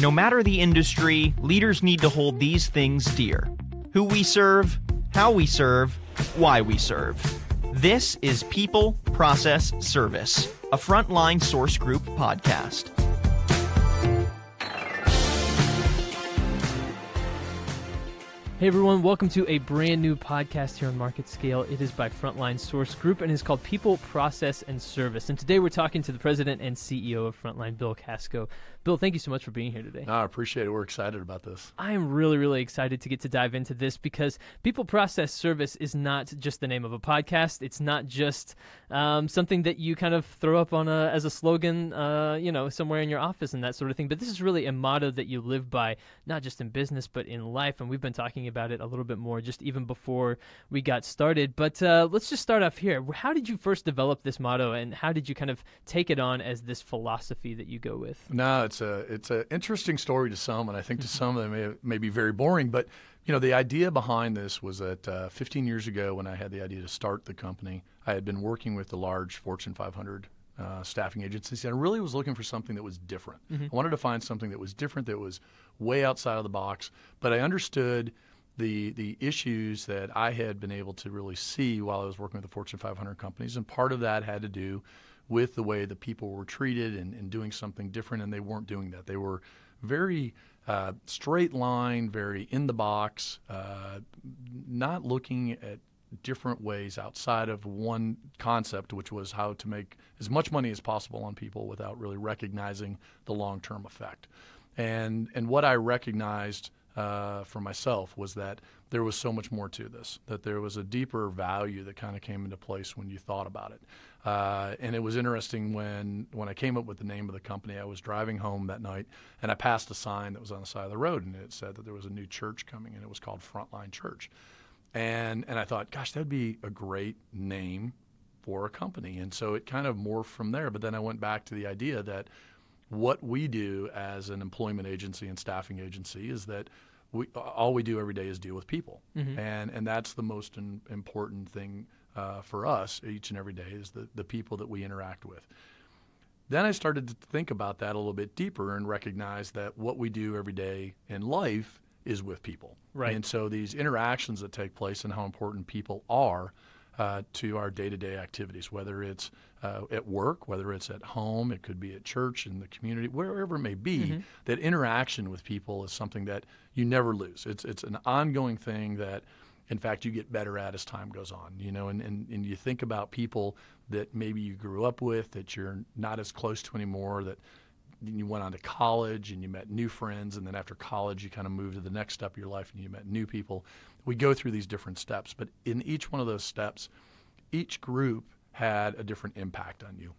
No matter the industry, leaders need to hold these things dear who we serve, how we serve, why we serve. This is People, Process, Service, a Frontline Source Group podcast. Hey everyone, welcome to a brand new podcast here on Market Scale. It is by Frontline Source Group and is called People, Process, and Service. And today we're talking to the president and CEO of Frontline, Bill Kasko. Bill, thank you so much for being here today. No, I appreciate it. We're excited about this. I am really, really excited to get to dive into this because People Process Service is not just the name of a podcast. It's not just um, something that you kind of throw up on a, as a slogan, uh, you know, somewhere in your office and that sort of thing. But this is really a motto that you live by, not just in business, but in life. And we've been talking about it a little bit more just even before we got started. But uh, let's just start off here. How did you first develop this motto and how did you kind of take it on as this philosophy that you go with? No, it's a it's an interesting story to some, and I think to some of them may, may be very boring. But you know, the idea behind this was that uh, 15 years ago, when I had the idea to start the company, I had been working with the large Fortune 500 uh, staffing agencies, and I really was looking for something that was different. Mm-hmm. I wanted to find something that was different, that was way outside of the box. But I understood the the issues that I had been able to really see while I was working with the Fortune 500 companies, and part of that had to do with the way the people were treated and, and doing something different, and they weren't doing that. They were very uh, straight line, very in the box, uh, not looking at different ways outside of one concept, which was how to make as much money as possible on people without really recognizing the long term effect. And and what I recognized uh, for myself was that there was so much more to this, that there was a deeper value that kind of came into place when you thought about it. Uh, and it was interesting when, when I came up with the name of the company, I was driving home that night and I passed a sign that was on the side of the road and it said that there was a new church coming and it was called Frontline Church. And, and I thought, gosh, that'd be a great name for a company. And so it kind of morphed from there. But then I went back to the idea that what we do as an employment agency and staffing agency is that we, all we do every day is deal with people, mm-hmm. and and that's the most in, important thing uh, for us each and every day is the the people that we interact with. Then I started to think about that a little bit deeper and recognize that what we do every day in life is with people. Right. And so these interactions that take place and how important people are uh, to our day-to-day activities, whether it's uh, at work, whether it's at home, it could be at church, in the community, wherever it may be. Mm-hmm. That interaction with people is something that you never lose. It's it's an ongoing thing that, in fact, you get better at as time goes on. You know, and, and, and you think about people that maybe you grew up with that you're not as close to anymore that you went on to college and you met new friends and then after college you kind of moved to the next step of your life and you met new people we go through these different steps but in each one of those steps each group had a different impact on you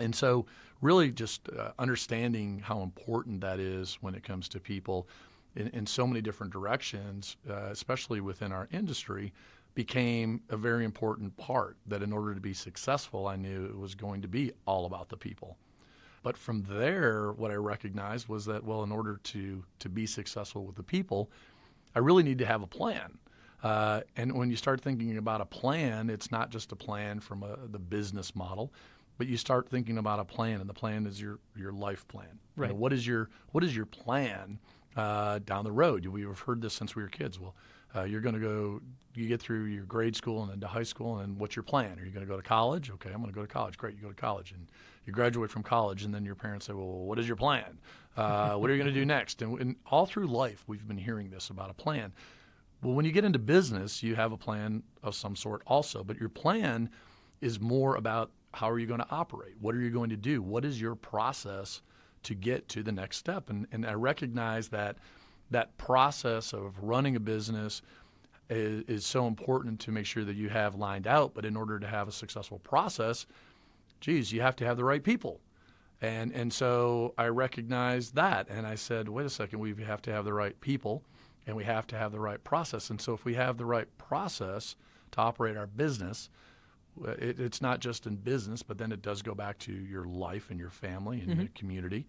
and so really just uh, understanding how important that is when it comes to people in, in so many different directions uh, especially within our industry became a very important part that in order to be successful i knew it was going to be all about the people but from there, what I recognized was that, well, in order to, to be successful with the people, I really need to have a plan. Uh, and when you start thinking about a plan, it's not just a plan from a, the business model, but you start thinking about a plan, and the plan is your, your life plan. Right. You know, what is your what is your plan uh, down the road? We've heard this since we were kids. Well, uh, you're going to go, you get through your grade school and into high school, and what's your plan? Are you going to go to college? Okay, I'm going to go to college. Great, you go to college, and you graduate from college, and then your parents say, well, what is your plan? Uh, what are you going to do next? And, and all through life, we've been hearing this about a plan. Well, when you get into business, you have a plan of some sort also, but your plan is more about how are you going to operate? What are you going to do? What is your process to get to the next step? And, and I recognize that that process of running a business is, is so important to make sure that you have lined out. But in order to have a successful process, geez, you have to have the right people. And, and so I recognized that. And I said, wait a second, we have to have the right people and we have to have the right process. And so if we have the right process to operate our business, it, it's not just in business, but then it does go back to your life and your family and mm-hmm. your community.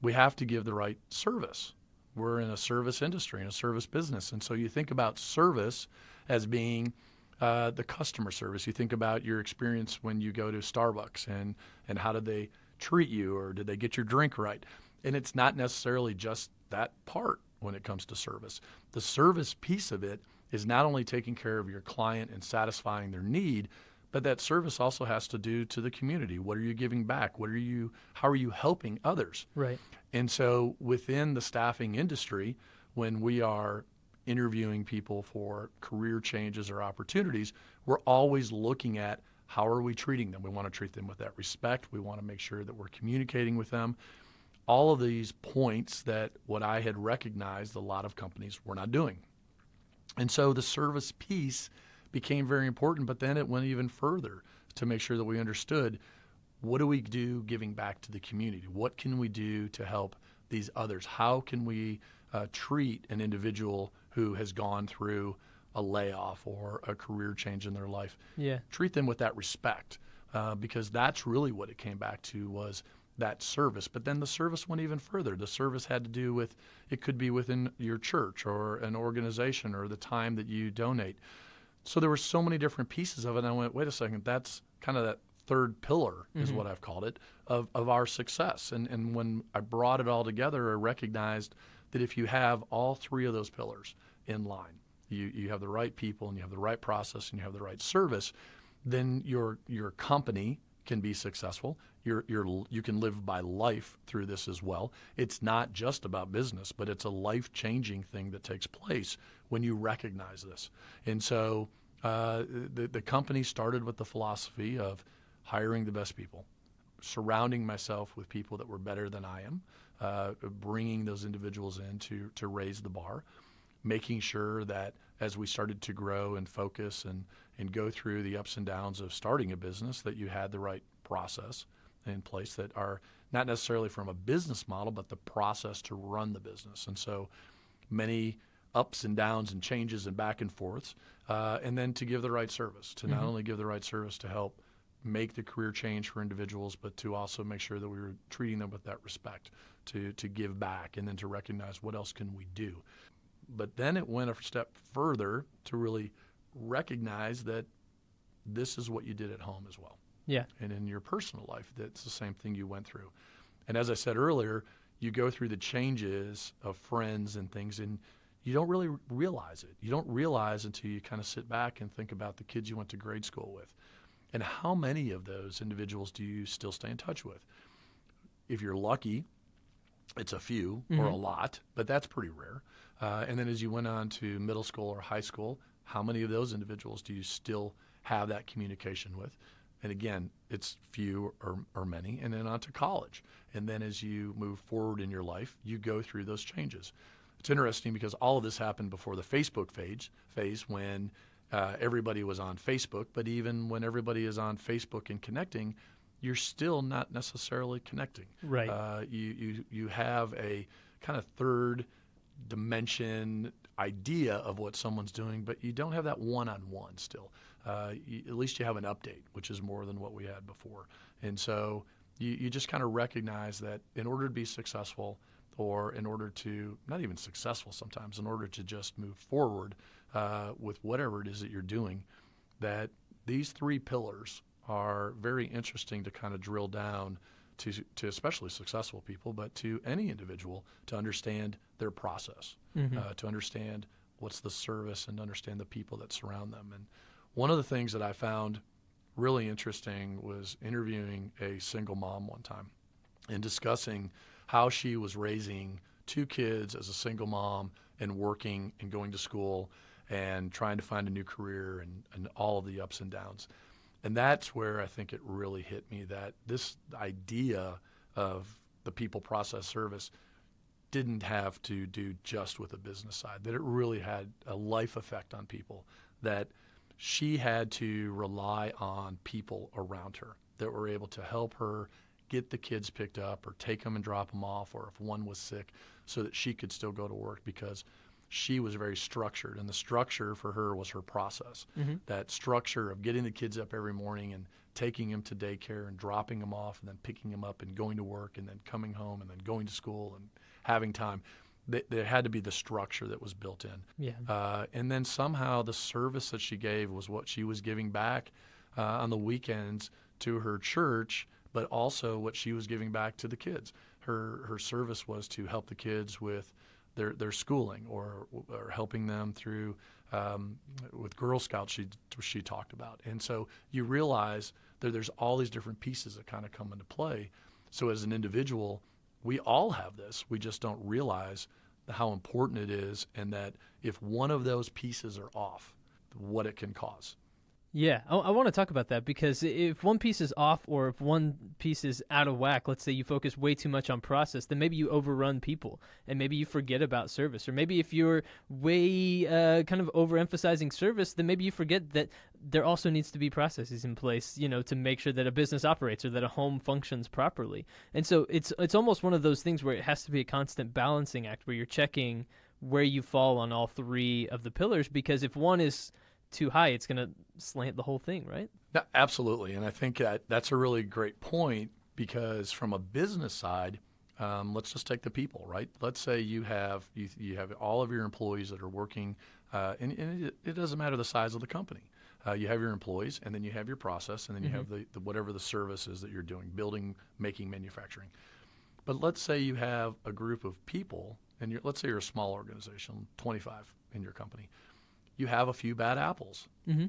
We have to give the right service. We're in a service industry, in a service business. And so you think about service as being – uh, the customer service. You think about your experience when you go to Starbucks and, and how did they treat you or did they get your drink right? And it's not necessarily just that part when it comes to service. The service piece of it is not only taking care of your client and satisfying their need, but that service also has to do to the community. What are you giving back? What are you how are you helping others? Right. And so within the staffing industry, when we are interviewing people for career changes or opportunities, we're always looking at how are we treating them? We want to treat them with that respect. We want to make sure that we're communicating with them. All of these points that what I had recognized a lot of companies were not doing. And so the service piece became very important, but then it went even further to make sure that we understood what do we do giving back to the community? What can we do to help these others? How can we uh, treat an individual who has gone through a layoff or a career change in their life? Yeah. Treat them with that respect uh, because that's really what it came back to was that service. But then the service went even further. The service had to do with it could be within your church or an organization or the time that you donate. So there were so many different pieces of it. And I went, wait a second, that's kind of that third pillar is mm-hmm. what I've called it of, of our success. And and when I brought it all together, I recognized that if you have all three of those pillars in line, you, you have the right people and you have the right process and you have the right service, then your your company can be successful. You're, you're, you can live by life through this as well. It's not just about business, but it's a life changing thing that takes place when you recognize this. And so uh, the, the company started with the philosophy of hiring the best people, surrounding myself with people that were better than I am, uh, bringing those individuals in to, to raise the bar, making sure that as we started to grow and focus and, and go through the ups and downs of starting a business, that you had the right process in place that are not necessarily from a business model, but the process to run the business. And so many ups and downs and changes and back and forths, uh, and then to give the right service, to mm-hmm. not only give the right service to help make the career change for individuals, but to also make sure that we were treating them with that respect, to, to give back, and then to recognize what else can we do. But then it went a step further to really recognize that this is what you did at home as well. Yeah. And in your personal life, that's the same thing you went through. And as I said earlier, you go through the changes of friends and things, and you don't really realize it. You don't realize until you kind of sit back and think about the kids you went to grade school with. And how many of those individuals do you still stay in touch with? If you're lucky, it's a few mm-hmm. or a mm-hmm. lot, but that's pretty rare. Uh, and then as you went on to middle school or high school, how many of those individuals do you still have that communication with? And again, it's few or, or many, and then on to college. And then as you move forward in your life, you go through those changes. It's interesting because all of this happened before the Facebook phase, phase when uh, everybody was on Facebook. But even when everybody is on Facebook and connecting, you're still not necessarily connecting. Right. Uh, you, you, you have a kind of third dimension idea of what someone's doing, but you don't have that one on one still uh, you, at least you have an update, which is more than what we had before. And so you, you just kind of recognize that in order to be successful, or in order to not even successful sometimes, in order to just move forward uh, with whatever it is that you're doing, that these three pillars are very interesting to kind of drill down to, to especially successful people, but to any individual to understand their process, mm-hmm. uh, to understand what's the service and understand the people that surround them. And one of the things that I found really interesting was interviewing a single mom one time and discussing how she was raising two kids as a single mom and working and going to school and trying to find a new career and, and all of the ups and downs. And that's where I think it really hit me that this idea of the people process service didn't have to do just with the business side, that it really had a life effect on people, that – she had to rely on people around her that were able to help her get the kids picked up or take them and drop them off, or if one was sick, so that she could still go to work because she was very structured. And the structure for her was her process. Mm-hmm. That structure of getting the kids up every morning and taking them to daycare and dropping them off and then picking them up and going to work and then coming home and then going to school and having time there had to be the structure that was built in. Yeah. Uh, and then somehow the service that she gave was what she was giving back uh, on the weekends to her church, but also what she was giving back to the kids. her her service was to help the kids with their their schooling or or helping them through um, with Girl Scouts. She she talked about, and so you realize that there's all these different pieces that kind of come into play. So as an individual, we all have this. We just don't realize how important it is, and that if one of those pieces are off, what it can cause. Yeah, I, I want to talk about that because if one piece is off or if one piece is out of whack, let's say you focus way too much on process, then maybe you overrun people and maybe you forget about service. Or maybe if you're way uh, kind of overemphasizing service, then maybe you forget that there also needs to be processes in place, you know, to make sure that a business operates or that a home functions properly. And so it's it's almost one of those things where it has to be a constant balancing act where you're checking where you fall on all three of the pillars because if one is too high, it's going to slant the whole thing, right? Yeah, absolutely. And I think that that's a really great point because from a business side, um, let's just take the people, right? Let's say you have you, you have all of your employees that are working, uh, and, and it, it, doesn't matter the size of the company. Uh, you have your employees, and then you have your process, and then you mm-hmm. have the, the whatever the services that you're doing, building, making, manufacturing. But let's say you have a group of people, and let's say you're a small organization, 25 in your company you have a few bad apples. Mm-hmm.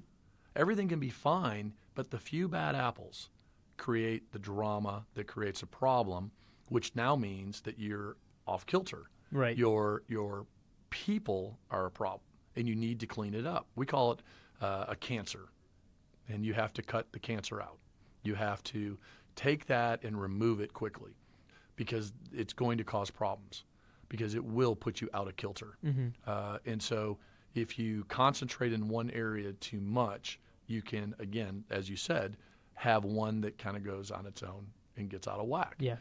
Everything can be fine, but the few bad apples create the drama that creates a problem, which now means that you're off kilter. Right. Your your people are a problem, and you need to clean it up. We call it uh, a cancer, and you have to cut the cancer out. You have to take that and remove it quickly, because it's going to cause problems, because it will put you out of kilter. Mm-hmm. Uh, and so if you concentrate in one area too much, you can, again, as you said, have one that kind of goes on its own and gets out of whack. Yeah.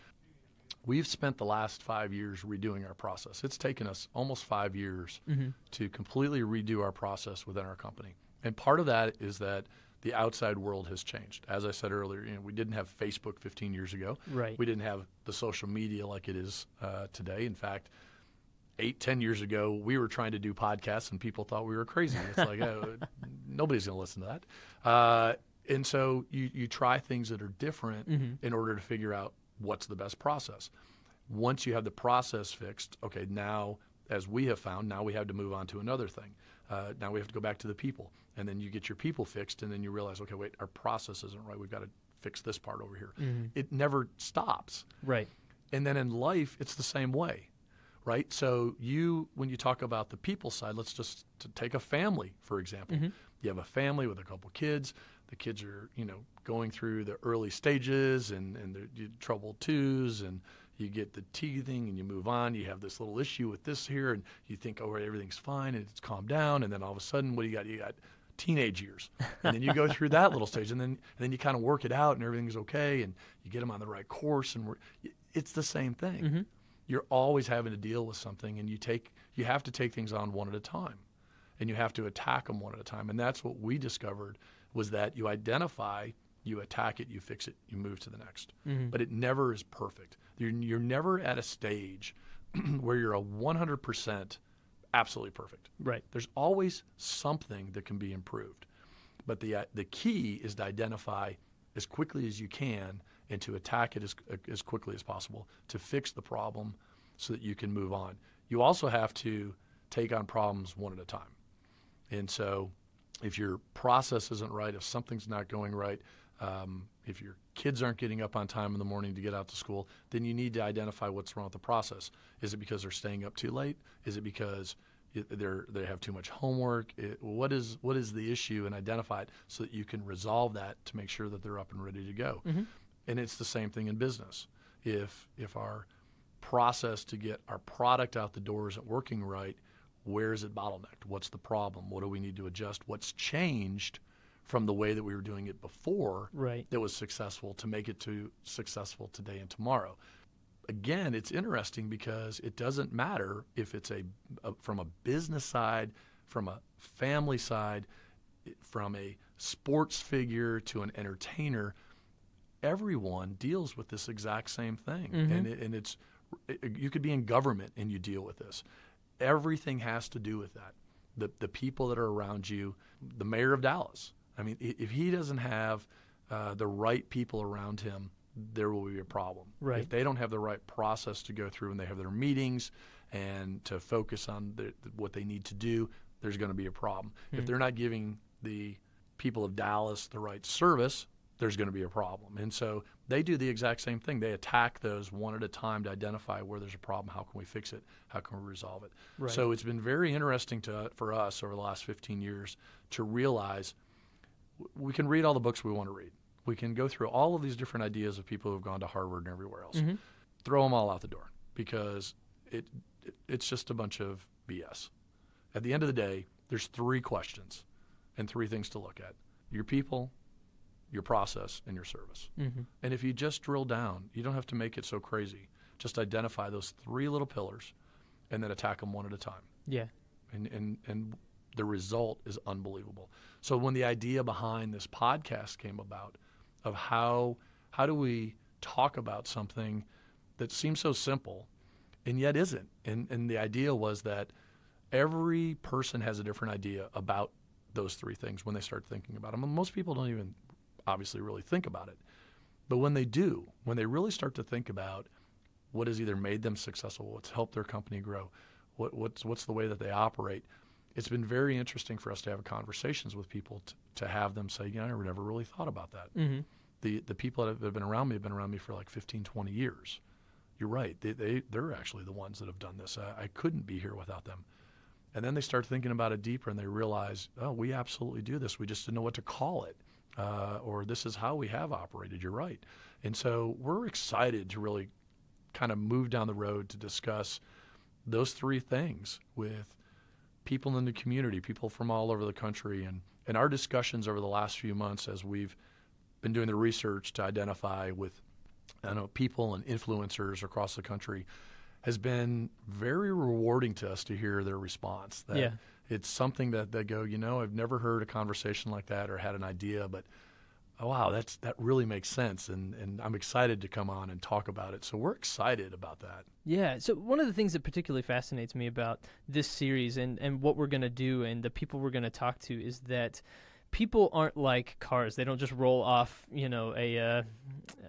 We've spent the last five years redoing our process. It's taken us almost five years mm-hmm. to completely redo our process within our company. And part of that is that the outside world has changed. As I said earlier, you know, we didn't have Facebook 15 years ago. Right. We didn't have the social media like it is uh, today. In fact, eight, ten years ago, we were trying to do podcasts and people thought we were crazy. It's like, oh, nobody's going to listen to that. Uh, and so you, you try things that are different mm-hmm. in order to figure out what's the best process. Once you have the process fixed, okay, now, as we have found, now we have to move on to another thing. Uh, now we have to go back to the people. And then you get your people fixed, and then you realize, okay, wait, our process isn't right. We've got to fix this part over here. Mm-hmm. It never stops. Right. And then in life, it's the same way right? So you, when you talk about the people side, let's just take a family for example. Mm-hmm. You have a family with a couple kids. The kids are, you know, going through the early stages and and the trouble twos, and you get the teething, and you move on. You have this little issue with this here, and you think, oh, everything's fine, and it's calmed down, and then all of a sudden, what do you got? You got teenage years, and then you go through that little stage, and then and then you kind of work it out, and everything's okay, and you get them on the right course, and it's the same thing. Mm-hmm you're always having to deal with something and you take you have to take things on one at a time and you have to attack them one at a time and that's what we discovered was that you identify you attack it you fix it you move to the next. Mm-hmm. but it never is perfect. You're, you're never at a stage where you're a 100% absolutely perfect. Right. There's always something that can be improved but the uh, the key is to identify as quickly as you can and to attack it as, as quickly as possible to fix the problem so that you can move on. You also have to take on problems one at a time. And so if your process isn't right, if something's not going right, um, if your kids aren't getting up on time in the morning to get out to school, then you need to identify what's wrong with the process. Is it because they're staying up too late? Is it because they're, they have too much homework? It, what is what is the issue, and identify it so that you can resolve that to make sure that they're up and ready to go. Mm-hmm. And it's the same thing in business. If if our process to get our product out the door isn't working right, where is it bottlenecked? What's the problem? What do we need to adjust? What's changed from the way that we were doing it before right. that was successful to make it to successful today and tomorrow? Again, it's interesting because it doesn't matter if it's a, a from a business side, from a family side, from a sports figure to an entertainer everyone deals with this exact same thing, mm-hmm. and it, and it's it, you could be in government and you deal with this. Everything has to do with that. The the people that are around you, the mayor of Dallas. I mean, if he doesn't have uh, the right people around him there will be a problem. Right. If they don't have the right process to go through and they have their meetings and to focus on the, what they need to do, there's going to be a problem. If they're not giving the people of Dallas the right service, there's going to be a problem. And so they do the exact same thing. They attack those one at a time to identify where there's a problem. How can we fix it? How can we resolve it? Right. So it's been very interesting to for us over the last 15 years to realize we can read all the books we want to read. We can go through all of these different ideas of people who've gone to Harvard and everywhere else. Mm-hmm. Throw them all out the door because it, it it's just a bunch of BS. At the end of the day, there's three questions and three things to look at: your people, your process, and your service. Mhm. And if you just drill down, you don't have to make it so crazy. Just identify those three little pillars, and then attack them one at a time Yeah. and, and, and the result is unbelievable. So when the idea behind this podcast came about of how how do we talk about something that seems so simple and yet isn't. And and the idea was that every person has a different idea about those three things when they start thinking about them. And most people don't even obviously really think about it. But when they do, when they really start to think about what has either made them successful, what's helped their company grow, what, what's what's the way that they operate. It's been very interesting for us to have conversations with people to, to have them say, you know, I never, never really thought about that. Mm-hmm. The the people that have been around me have been around me for like 15, 20 years. You're right. They, they they're actually the ones that have done this. I, I couldn't be here without them. And then they start thinking about it deeper and they realize, oh, we absolutely do this. We just didn't know what to call it. Uh, or this is how we have operated. You're right. And so we're excited to really kind of move down the road to discuss those three things with people in the community, people from all over the country. And, and our discussions over the last few months as we've been doing the research to identify with I know people and influencers across the country has been very rewarding to us to hear their response. That Yeah. It's something that they go, you know, I've never heard a conversation like that or had an idea, but oh wow, that's that really makes sense, and and I'm excited to come on and talk about it. So we're excited about that. Yeah. So one of the things that particularly fascinates me about this series and, and what we're going to do and the people we're going to talk to is that people aren't like cars. They don't just roll off, you know, a, uh,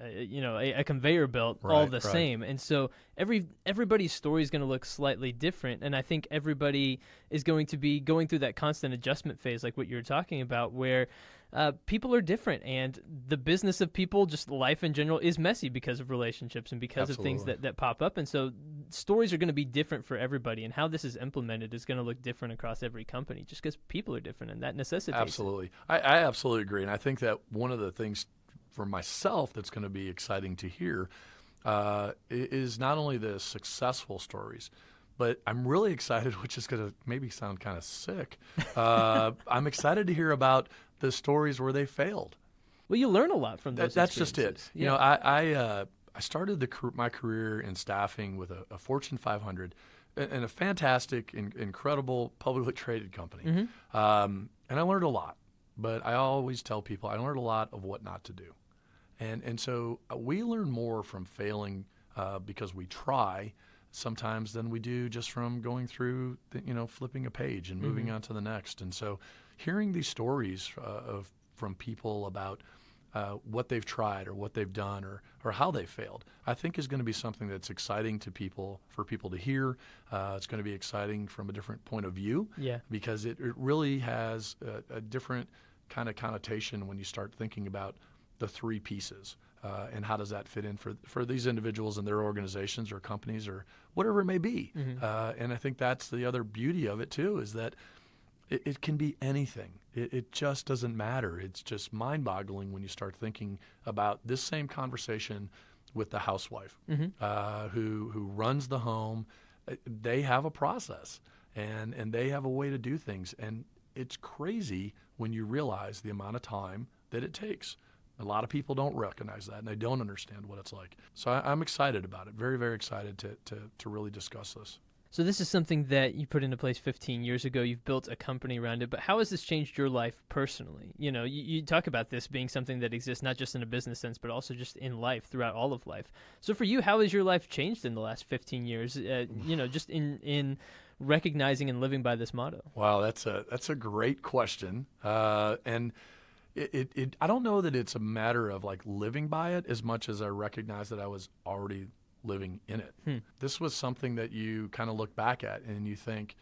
a you know, a, a conveyor belt all the right. same. And so every everybody's story is going to look slightly different. And I think everybody is going to be going through that constant adjustment phase, like what you were talking about, where uh, people are different, and the business of people, just life in general, is messy because of relationships and because of things that, that pop up. And so stories are going to be different for everybody, and how this is implemented is going to look different across every company, just because people are different, and that necessitates. Absolutely. I, I absolutely agree. And I think that one of the things for myself that's going to be exciting to hear uh, is not only the successful stories, but I'm really excited, which is going to maybe sound kind of sick. Uh, I'm excited to hear about the stories where they failed. Well, you learn a lot from That, those. that's just it. experiences. You know, I I, uh, I started the my career in staffing with a, a Fortune 500 and a fantastic, in, incredible publicly traded company, Mm-hmm. um, and I learned a lot. But I always tell people I learned a lot of what not to do, and and so uh, we learn more from failing uh, because we try sometimes than we do just from going through, the, you know, flipping a page and moving on to the next. And so, hearing these stories uh, of from people about uh, what they've tried or what they've done or, or how they failed, I think is going to be something that's exciting to people for people to hear. Uh, it's going to be exciting from a different point of view Yeah. because it, it really has a, a different kind of connotation when you start thinking about the three pieces uh, and how does that fit in for for these individuals and their organizations or companies or whatever it may be. Uh, and I think that's the other beauty of it too is that it, it can be anything. It, it just doesn't matter. It's just mind-boggling when you start thinking about this same conversation with the housewife uh, who who runs the home. Uh, They have a process and and they have a way to do things, and it's crazy when you realize the amount of time that it takes. A lot of people don't recognize that, and they don't understand what it's like. So I, I'm excited about it. Very, very excited to, to, to really discuss this. So this is something that you put into place 15 years ago. You've built a company around it, but how has this changed your life personally? You know, you, you talk about this being something that exists not just in a business sense, but also just in life throughout all of life. So for you, how has your life changed in the last 15 years? Uh, you know, just in in recognizing and living by this motto. Wow, that's a that's a great question. Uh, and it, it, it, I don't know that it's a matter of like living by it as much as I recognize that I was already living in it. Hmm. This was something that you kind of look back at and you think,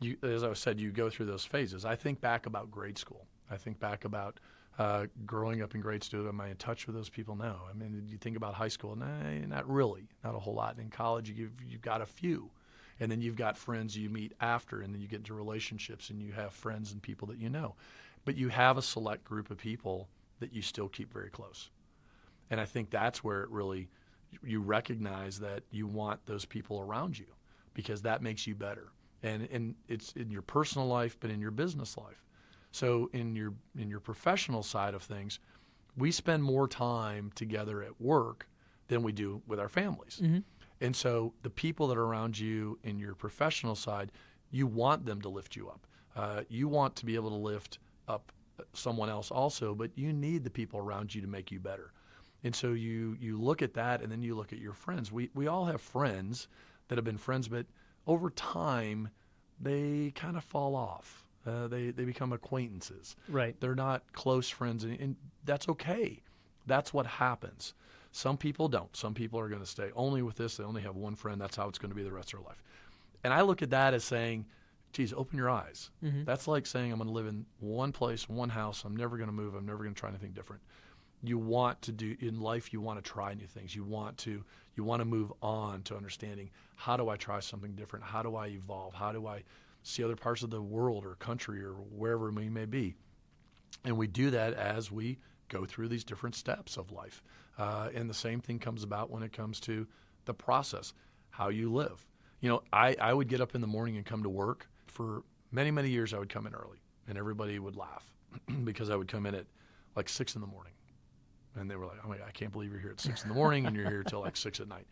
you, as I said, you go through those phases. I think back about grade school. I think back about uh, growing up in grade school. Am I in touch with those people? No. I mean, you think about high school? Nah, not really. Not a whole lot. And in college, you've, you've got a few. And then you've got friends you meet after, and then you get into relationships and you have friends and people that you know. But you have a select group of people that you still keep very close. And I think that's where it really, you recognize that you want those people around you because that makes you better and and it's in your personal life, but in your business life. So in your in your professional side of things, we spend more time together at work than we do with our families. Mm-hmm. And so the people that are around you in your professional side, you want them to lift you up. Uh, you want to be able to lift up someone else also, but you need the people around you to make you better. And so you you look at that, and then you look at your friends. We we all have friends that have been friends, but over time, they kind of fall off. Uh, they they become acquaintances. Right. They're not close friends, and, and that's okay. That's what happens. Some people don't. Some people are going to stay only with this. They only have one friend. That's how it's going to be the rest of their life. And I look at that as saying, geez, open your eyes. Mm-hmm. That's like saying I'm going to live in one place, one house. I'm never going to move. I'm never going to try anything different. You want to do in life. You want to try new things. You want to you want to move on to understanding how do I try something different? How do I evolve? How do I see other parts of the world or country or wherever we may be? And we do that as we go through these different steps of life. Uh, and the same thing comes about when it comes to the process, how you live. You know, I, I would get up in the morning and come to work. For many, many years, I would come in early, and everybody would laugh because I would come in at like six in the morning. And they were like, oh my God, I can't believe you're here at six in the morning and you're here till like six at night.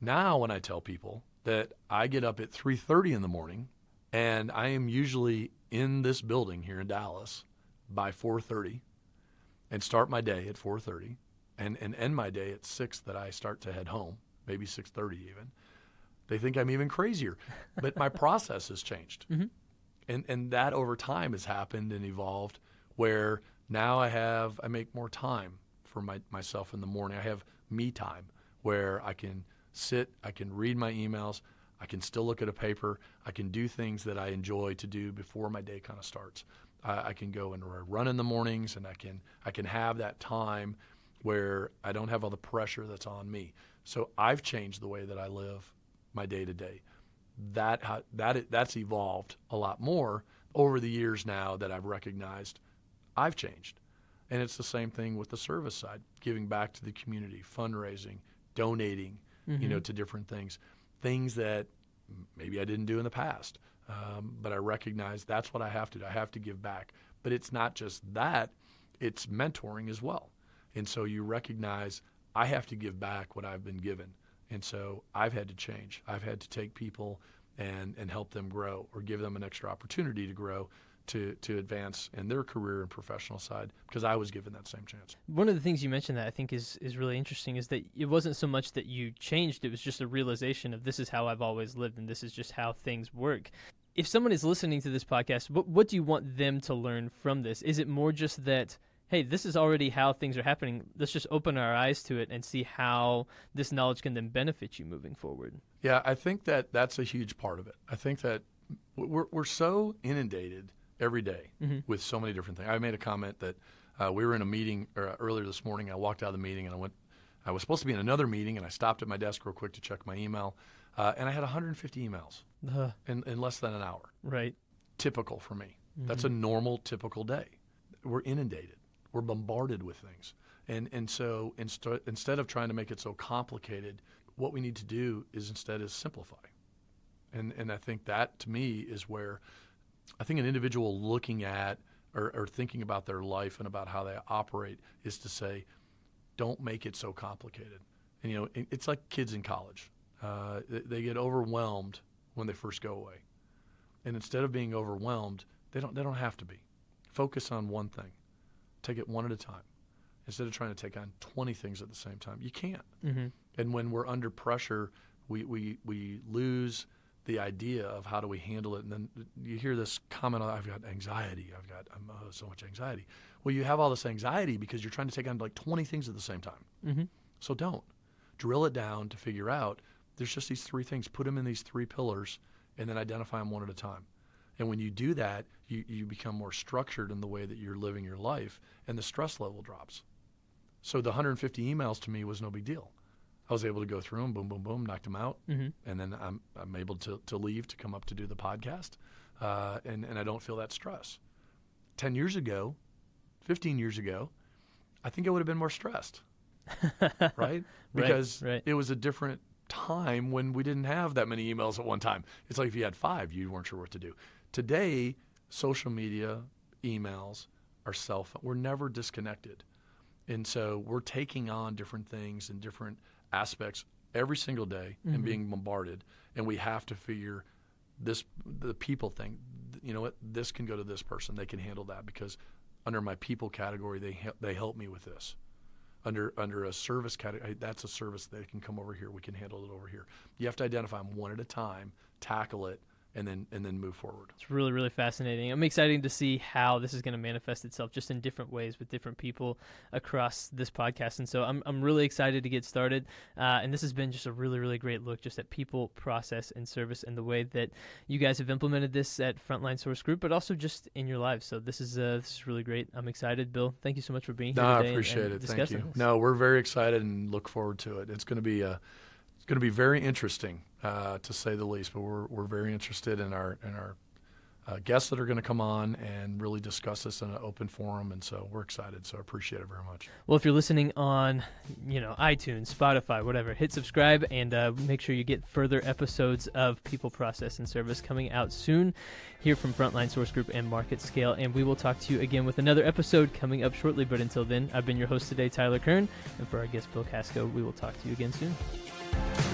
Now, when I tell people that I get up at 3:30 in the morning and I am usually in this building here in Dallas by 4:30 and start my day at 4:30 and, and end my day at 6 that I start to head home, maybe 6:30 even. They think I'm even crazier, but my process has changed. Mm-hmm. And and that over time has happened and evolved where now I have I make more time for my, myself in the morning. I have me time where I can sit, I can read my emails, I can still look at a paper, I can do things that I enjoy to do before my day kind of starts. I, I can go and run in the mornings, and I can I can have that time where I don't have all the pressure that's on me. So I've changed the way that I live my day to day. That that that's evolved a lot more over the years now that I've recognized I've changed. And it's the same thing with the service side, giving back to the community, fundraising, donating, mm-hmm. you know, to different things, things that maybe I didn't do in the past. Um, but I recognize that's what I have to do. I have to give back. But it's not just that; it's mentoring as well. And so you recognize I have to give back what I've been given. And so I've had to change. I've had to take people and and help them grow or give them an extra opportunity to grow to to advance in their career and professional side because I was given that same chance. One of the things you mentioned that I think is is really interesting is that it wasn't so much that you changed; it was just a realization of this is how I've always lived and this is just how things work. If someone is listening to this podcast, what what do you want them to learn from this? Is it more just that? Hey, this is already how things are happening. Let's just open our eyes to it and see how this knowledge can then benefit you moving forward. Yeah, I think that that's a huge part of it. I think that we're, we're so inundated every day mm-hmm. with so many different things. I made a comment that uh, we were in a meeting uh, earlier this morning. I walked out of the meeting and I went. I was supposed to be in another meeting, and I stopped at my desk real quick to check my email, uh, and I had 150 emails uh, in, in less than an hour. Right. Typical for me. Mm-hmm. That's a normal, typical day. We're inundated. We're bombarded with things, and and so inst- instead of trying to make it so complicated, what we need to do is instead is simplify. And and I think that to me is where I think an individual looking at or, or, thinking about their life and about how they operate is to say, don't make it so complicated. And you know, it's like kids in college; uh, they, get overwhelmed when they first go away, and instead of being overwhelmed, they don't they don't have to be. Focus on one thing, take it one at a time, instead of trying to take on 20 things at the same time. You can't. Mm-hmm. And when we're under pressure, we we we lose the idea of how do we handle it, and then you hear this comment, "I've got anxiety. I've got I'm, oh, so much anxiety." Well, you have all this anxiety because you're trying to take on like 20 things at the same time. Mm-hmm. So don't drill it down to figure out. There's just these three things. Put them in these three pillars, and then identify them one at a time. And when you do that, you, you become more structured in the way that you're living your life, and the stress level drops. So the 150 emails to me was no big deal. I was able to go through them, boom, boom, boom, knocked them out, Mm-hmm. and then I'm I'm able to to leave to come up to do the podcast, uh, and and I don't feel that stress. Ten years ago, fifteen years ago, I think I would have been more stressed, right? Because right. it was a different time when we didn't have that many emails at one time. It's like if you had five, you weren't sure what to do. Today, social media, emails, our cell phone, we're never disconnected. And so we're taking on different things and different aspects every single day Mhm. and being bombarded. And we have to figure this, the people thing, you know what, this can go to this person. They can handle that because under my people category, they, they help me with this. Under, under a service category, that's a service they can come over here. We can handle it over here. You have to identify them one at a time, tackle it, and then, and then move forward. It's really, really fascinating. I'm excited to see how this is going to manifest itself just in different ways with different people across this podcast. And so I'm, I'm really excited to get started. Uh, and this has been just a really, really great look just at people, process, and service and the way that you guys have implemented this at Frontline Source Group, but also just in your lives. So this is uh, this is really great. I'm excited. Bill, thank you so much for being here No, I today. and- appreciate and it. Thank you. this. No, we're very excited and look forward to it. It's going to be uh, it's going to be very interesting, uh, to say the least. But we're we're very interested in our in our uh, guests that are going to come on and really discuss this in an open forum. And so we're excited. So I appreciate it very much. Well, if you're listening on, you know, iTunes, Spotify, whatever, hit subscribe and uh, make sure you get further episodes of People, Process, and Service coming out soon here from Frontline Source Group and Market Scale. And we will talk to you again with another episode coming up shortly. But until then, I've been your host today, Tyler Kern. And for our guest, Bill Kasko, we will talk to you again soon.